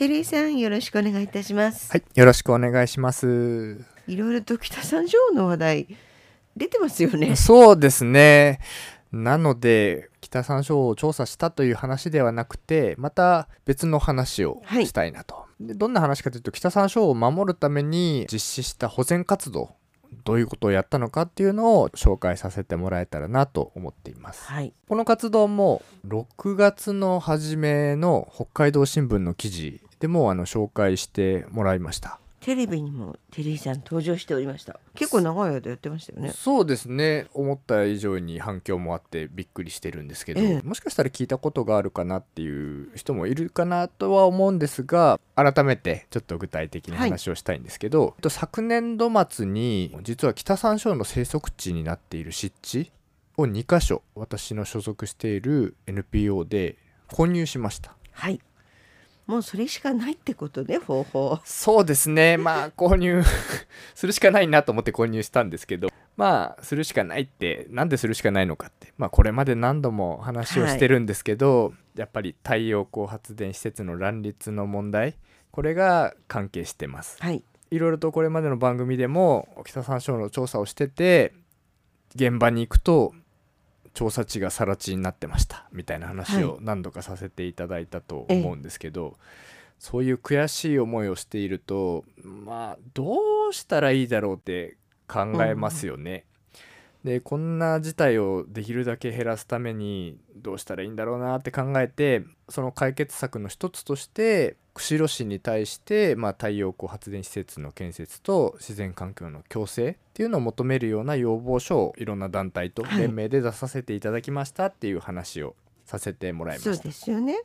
照井さんよろしくお願いいたします。はい、よろしくお願いします。いろいろと北三条の話題出てますよね。そうですね。なので、北山椒を調査したという話ではなくて、また別の話をはいしたいなと。でどんな話かというと、北山椒を守るために実施した保全活動、どういうことをやったのかっていうのを紹介させてもらえたらなと思っています。はい。この活動も6月の初めの北海道新聞の記事でもあの紹介してもらいました。テレビにも照井さん登場しておりました。結構長い間やってましたよね。そうですね思った以上に反響もあってびっくりしてるんですけど、ええもしかしたら聞いたことがあるかなっていう人もいるかなとは思うんですが改めてちょっと具体的に話をしたいんですけど、えっと昨年度末に実は北山椒の生息地になっている湿地を2箇所私の所属している NPO で購入しました。はい。もうそれしかないってことね方法。そうですね。まあ購入 するしかないなと思って購入したんですけど。まあするしかないってなんでするしかないのかって。まあこれまで何度も話をしてるんですけど、やっぱり太陽光発電施設の乱立の問題。これが関係してます。はい。いろいろとこれまでの番組でも北山椒の調査をしてて現場に行くと調査地が更地になってましたみたいな話を何度かさせていただいたと思うんですけど、そういう悔しい思いをしているとまあどうしたらいいだろうって考えますよね。でこんな事態をできるだけ減らすためにどうしたらいいんだろうなって考えてその解決策の一つとして釧路市に対して、まあ、太陽光発電施設の建設と自然環境の共生っていうのを求めるような要望書をいろんな団体と連名で出させていただきましたっていう話をさせてもらいました。そうですよね。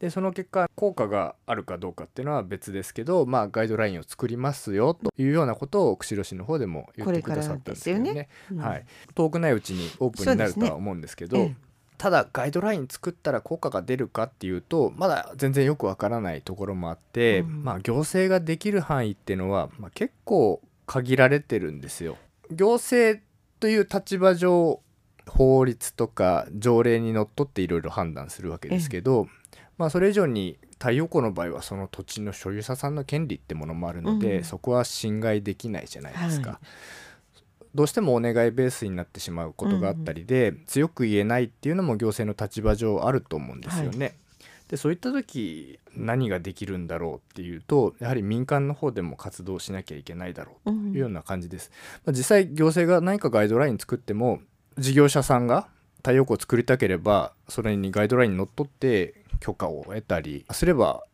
でその結果効果があるかどうかっていうのは別ですけど、まあ、ガイドラインを作りますよというようなことを釧路市の方でも言ってくださったんですけどね。よね。うん。はい、遠くないうちにオープンになるとは思うんですけどね。えただガイドライン作ったら効果が出るかっていうとまだ全然よくわからないところもあって、うん。まあ、行政ができる範囲っていうのは、まあ、結構限られてるんですよ。行政という立場上法律とか条例にのっとっていろいろ判断するわけですけど、まあそれ以上に太陽光の場合はその土地の所有者さんの権利ってものもあるので、うんそこは侵害できないじゃないですか。はいどうしてもお願いベースになってしまうことがあったりで、強く言えないっていうのも行政の立場上あると思うんですよね。でそういった時何ができるんだろうっていうとやはり民間の方でも活動しなきゃいけないだろううんというような感じです。まあ、実際行政が何かガイドライン作っても事業者さんが太陽光を作りたければそれにガイドラインにのっとって許可を得たりすれば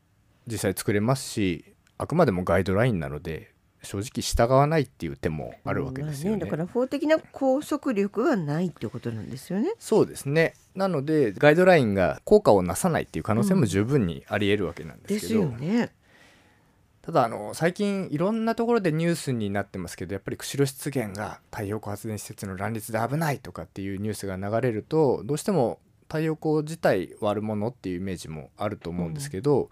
実際作れますしあくまでもガイドラインなので正直従わないっていう手もあるわけですよね。まあだから法的な拘束力はないってことなんですよね。そうですねなのでガイドラインが効果をなさないっていう可能性も十分にありえるわけなんでですすけど、よね。ただあの最近いろんなところでニュースになってますけどやっぱり釧路湿原が太陽光発電施設の乱立で危ないとかっていうニュースが流れるとどうしても太陽光自体悪者っていうイメージもあると思うんですけど、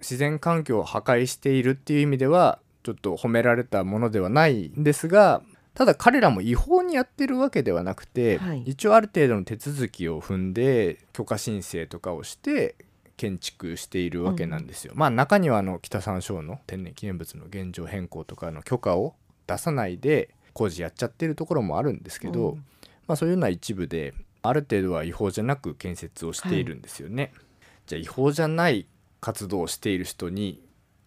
自然環境を破壊しているっていう意味ではちょっと褒められたものではないんですがただ彼らも違法にやってるわけではなくて、はい。一応ある程度の手続きを踏んで許可申請とかをして建築しているわけなんですよ。まあ中にはあの北山椒の天然記念物の現状変更とかの許可を出さないで工事やっちゃってるところもあるんですけど、うんまあそういうのは一部である程度は違法じゃなく建設をしているんですよね。じゃあ違法じゃない活動をしている人に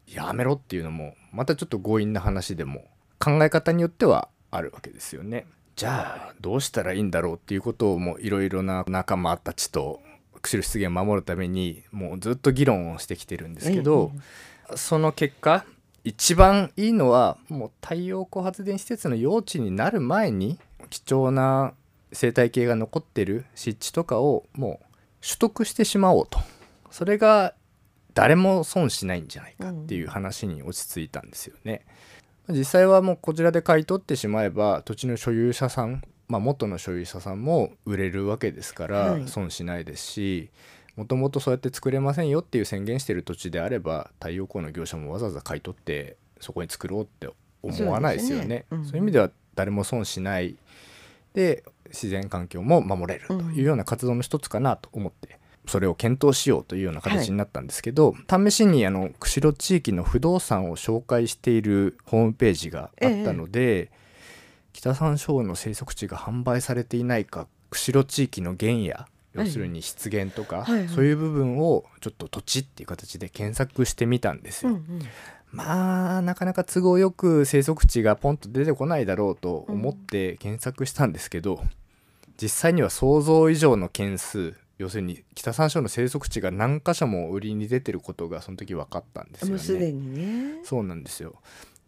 やめろっていうのもまたちょっと強引な話でも考え方によってはあるわけですよね。じゃあどうしたらいいんだろうっていうことをもういろいろな仲間たちと釧路湿原を守るためにもうずっと議論をしてきてるんですけど、その結果一番いいのはもう太陽光発電施設の用地になる前に貴重な生態系が残ってる湿地とかをもう取得してしまおうとそれが誰も損しないんじゃないかっていう話に落ち着いたんですよね。実際はもうこちらで買い取ってしまえば土地の所有者さん、まあ、元の所有者さんも売れるわけですかはい。ら損しないですし、もともとそうやって作れませんよっていう宣言してる土地であれば太陽光の業者もわざわざ買い取ってそこに作ろうって思わないですよね。そうね。うんそういう意味では誰も損しないで自然環境も守れるというような活動の一つかなと思ってそれを検討しようというような形になったんですけど、試しにあの釧路地域の不動産を紹介しているホームページがあったので、北山椒の生息地が販売されていないか釧路地域の原野要するに湿原とか、はい。はいそういう部分をちょっと土地っていう形で検索してみたんですよ。うんうん。まあなかなか都合よく生息地がポンと出てこないだろうと思って検索したんですけど、実際には想像以上の件数要するに北山椒の生息地が何箇所も売りに出てることがその時分かったんですよね。もうすでにね。そうなんですよ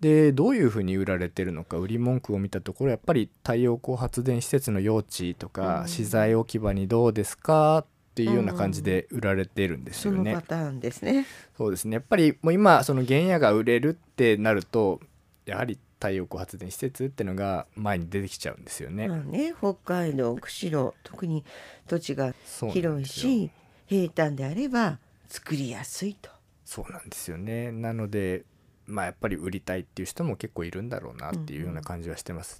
でどういうふうに売られてるのか売り文句を見たところやっぱり太陽光発電施設の用地とか、うん。資材置き場にどうですか？っていうような感じで売られてるんですそよね。のパターンですね。そうですね。やっぱりもう今その原野が売れるってなるとやはり太陽光発電施設ってのが前に出てきちゃうんですよね。まあね北海道釧路特に土地が広いし平坦であれば作りやすいと。そうなんですよね。なのでまあやっぱり売りたいっていう人も結構いるんだろうなっていうような感じはしてます、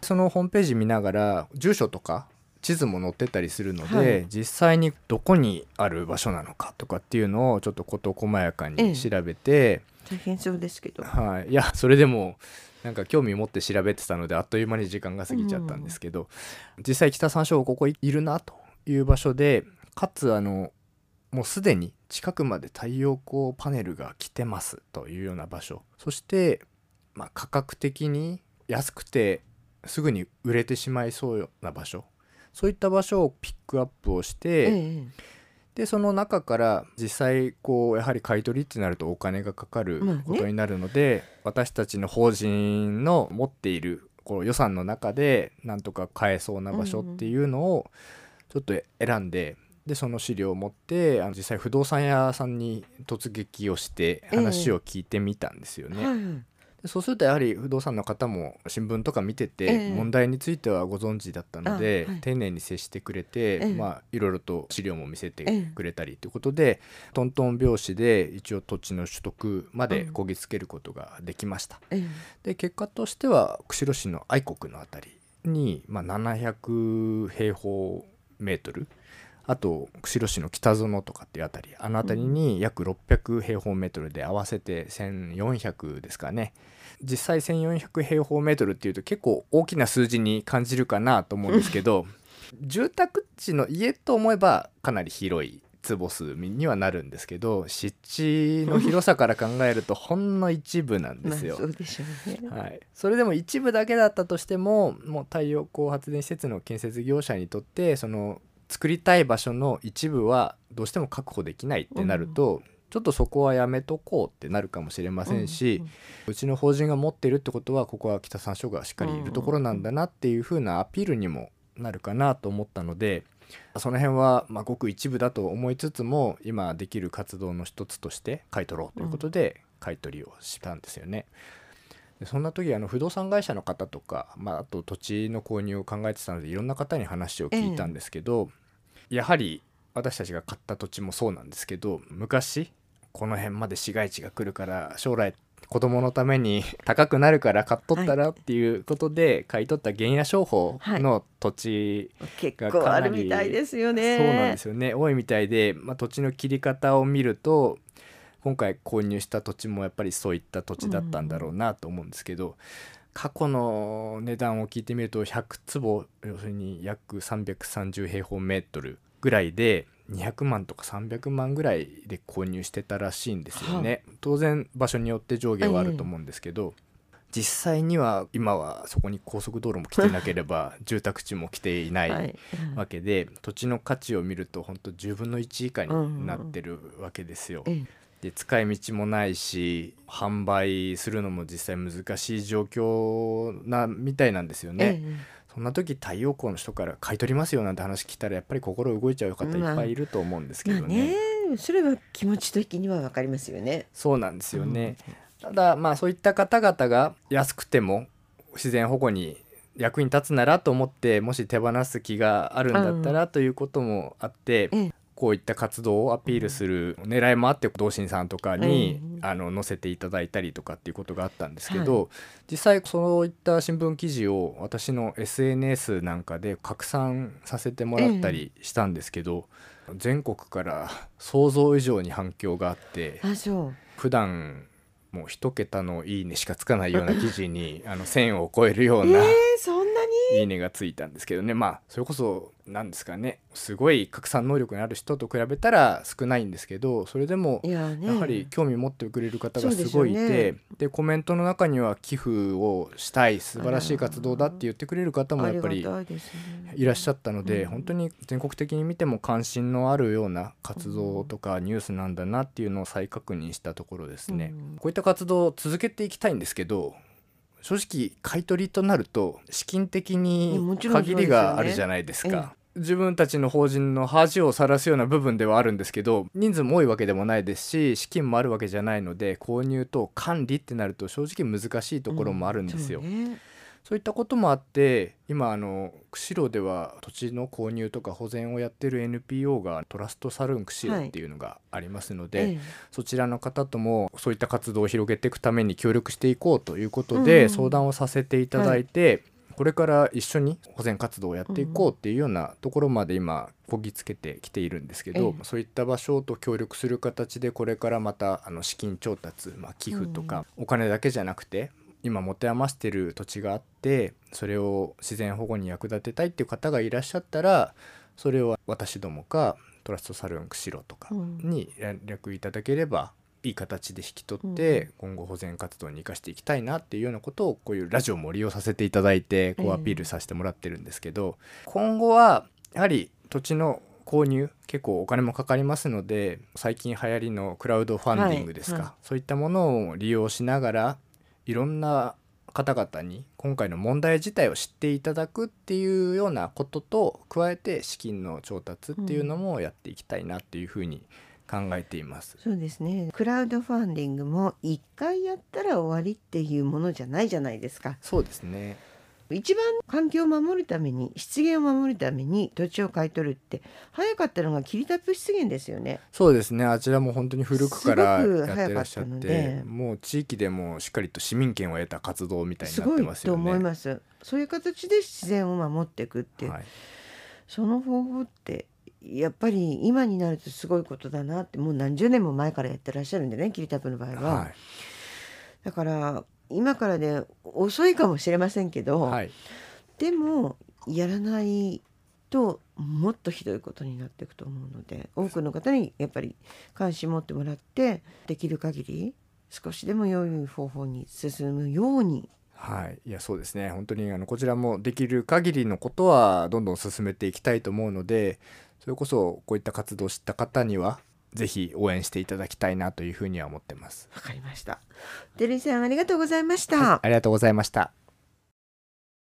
そのホームページ見ながら住所とか地図も載ってたりするので、はい。実際にどこにある場所なのかとかっていうのをちょっと事細やかに調べて、大変そうですけど。はい、いやそれでもなんか興味持って調べてたのであっという間に時間が過ぎちゃったんですけど、実際北山椒ここいるなという場所でかつあのもうすでに近くまで太陽光パネルが来てますというような場所。そして、まあ、価格的に安くてすぐに売れてしまいそうな場所。そういった場所をピックアップをして、ええ。でその中から実際こうやはり買い取りってなるとお金がかかることになるので、私たちの法人の持っているこう予算の中でなんとか買えそうな場所っていうのをちょっと選んで。でその資料を持ってあの実際不動産屋さんに突撃をして話を聞いてみたんですよね。はいはい。でそうするとやはり不動産の方も新聞とか見てて、ええ。問題についてはご存知だったので、あはい。丁寧に接してくれて、ええ。まあいろいろと資料も見せてええくれたりということで、トントン拍子で一応土地の取得までこぎつけることができました。ええ。で結果としては釧路市の愛国のあたりに、まあ、700平方メートルあと釧路市の北園とかっていうあたりあのあたりに約600平方メートルで合わせて1400ですかね。実際1400平方メートルっていうと結構大きな数字に感じるかなと思うんですけど 住宅地の家と思えばかなり広い坪数にはなるんですけど湿地の広さから考えるとほんの一部なんでまあすよ。それでも一部だけだったとしてももう太陽光発電施設の建設業者にとってその作りたい場所の一部はどうしても確保できないってなると、ちょっとそこはやめとこうってなるかもしれませんし、うちの法人が持ってるってことはここは北山椒がしっかりいるところなんだなっていう風なアピールにもなるかなと思ったのでその辺はまあごく一部だと思いつつも今できる活動の一つとして買い取ろうということで買い取りをしたんですよね。でそんな時あの不動産会社の方とか、まあ、あと土地の購入を考えてたのでいろんな方に話を聞いたんですけど、やはり私たちが買った土地もそうなんですけど昔この辺まで市街地が来るから将来子供のために 高くなるから買っとったらっていうことで買い取った原野商法の土地結構あるみたいですよね。そうなんですよね。多いみたいで、まあ、土地の切り方を見ると今回購入した土地もやっぱりそういった土地だったんだろうなと思うんですけど、過去の値段を聞いてみると100坪要するに約330平方メートルぐらいで200万とか300万ぐらいで購入してたらしいんですよね。当然場所によって上下はあると思うんですけど、実際には今はそこに高速道路も来てなければ住宅地も来ていないはい。わけで土地の価値を見ると本当10分の1以下になってるわけですよ。ええで使い道もないし販売するのも実際難しい状況なみたいなんですよね。えそんな時太陽光の人から買い取りますよなんて話聞いたらやっぱり心動いちゃう方いっぱいいると思うんですけどえまあね。ねそれは気持ち的にはわかりますよねそうなんですよね。ただまあそういった方々が安くても自然保護に役に立つならと思ってもし手放す気があるんだったらということもあって、ええこういった活動をアピールする狙いもあって同心さんとかに、うんあの載せていただいたりとかっていうことがあったんですけど、実際そういった新聞記事を私の SNS なんかで拡散させてもらったりしたんですけど、全国から想像以上に反響があって普段もう一桁の「いいね」しかつかないような記事にあの1,000を超えるようないいねがついたんですけどね。まあそれこそ何ですかね。すごい拡散能力のある人と比べたら少ないんですけどそれでもいやはり興味持ってくれる方がすごいいてですよで,、コメントの中には寄付をしたい素晴らしい活動だって言ってくれる方もやっぱりいらっしゃったので、うん。本当に全国的に見ても関心のあるような活動とかニュースなんだなっていうのを再確認したところですね、うん。こういった活動を続けていきたいんですけど正直買い取りとなると資金的に限りがあるじゃないですか。自分たちの法人の恥をさらすような部分ではあるんですけど人数も多いわけでもないですし資金もあるわけじゃないので購入と管理ってなると正直難しいところもあるんですよ。そうねそういったこともあって今あの釧路では土地の購入とか保全をやってる NPO がトラストサルーン釧路ってい。うのがありますので、ええ。そちらの方ともそういった活動を広げていくために協力していこうということで、うん相談をさせていただいて、これから一緒に保全活動をやっていこうっていうようなところまで今こぎつけてきているんですけど、ええ。そういった場所と協力する形でこれからまたあの資金調達、まあ、寄付とか、お金だけじゃなくて今持て余してる土地があってそれを自然保護に役立てたいっていう方がいらっしゃったらそれを私どもかトラストサルーン釧路とかに連絡いただければいい形で引き取って今後保全活動に生かしていきたいなっていうようなことをこういうラジオも利用させていただいてこうアピールさせてもらってるんですけど今後はやはり土地の購入結構お金もかかりますので最近流行りのクラウドファンディングですか、はい。はそういったものを利用しながらいろんな方々に今回の問題自体を知っていただくっていうようなことと加えて資金の調達っていうのもやっていきたいなっていうふうに考えています。そうですね。クラウドファンディングも一回やったら終わりっていうものじゃないじゃないですか。そうですね一番環境を守るために湿原を守るために土地を買い取るって早かったのが霧多布湿原ですよね。そうですね。あちらも本当に古くからやってらっしゃってでもう地域でもしっかりと市民権を得た活動みたいになっすごいとてますよね。思います。そういう形で自然を守っていくっていう、はい、その方法ってやっぱり今になるとすごいことだなってもう何十年も前からやってらっしゃるんでね霧多布の場合は、はい。だから今からで遅いかもしれませんけど、はい。でもやらないともっとひどいことになっていくと思うので多くの方にやっぱり関心持ってもらってできる限り少しでも良い方法に進むように。はい、いやそうですね。本当にあのこちらもできる限りのことはどんどん進めていきたいと思うのでそれこそこういった活動を知った方にはぜひ応援していただきたいなというふうには思ってます。わかりました。テリーさんありがとうございました。ありがとうございました。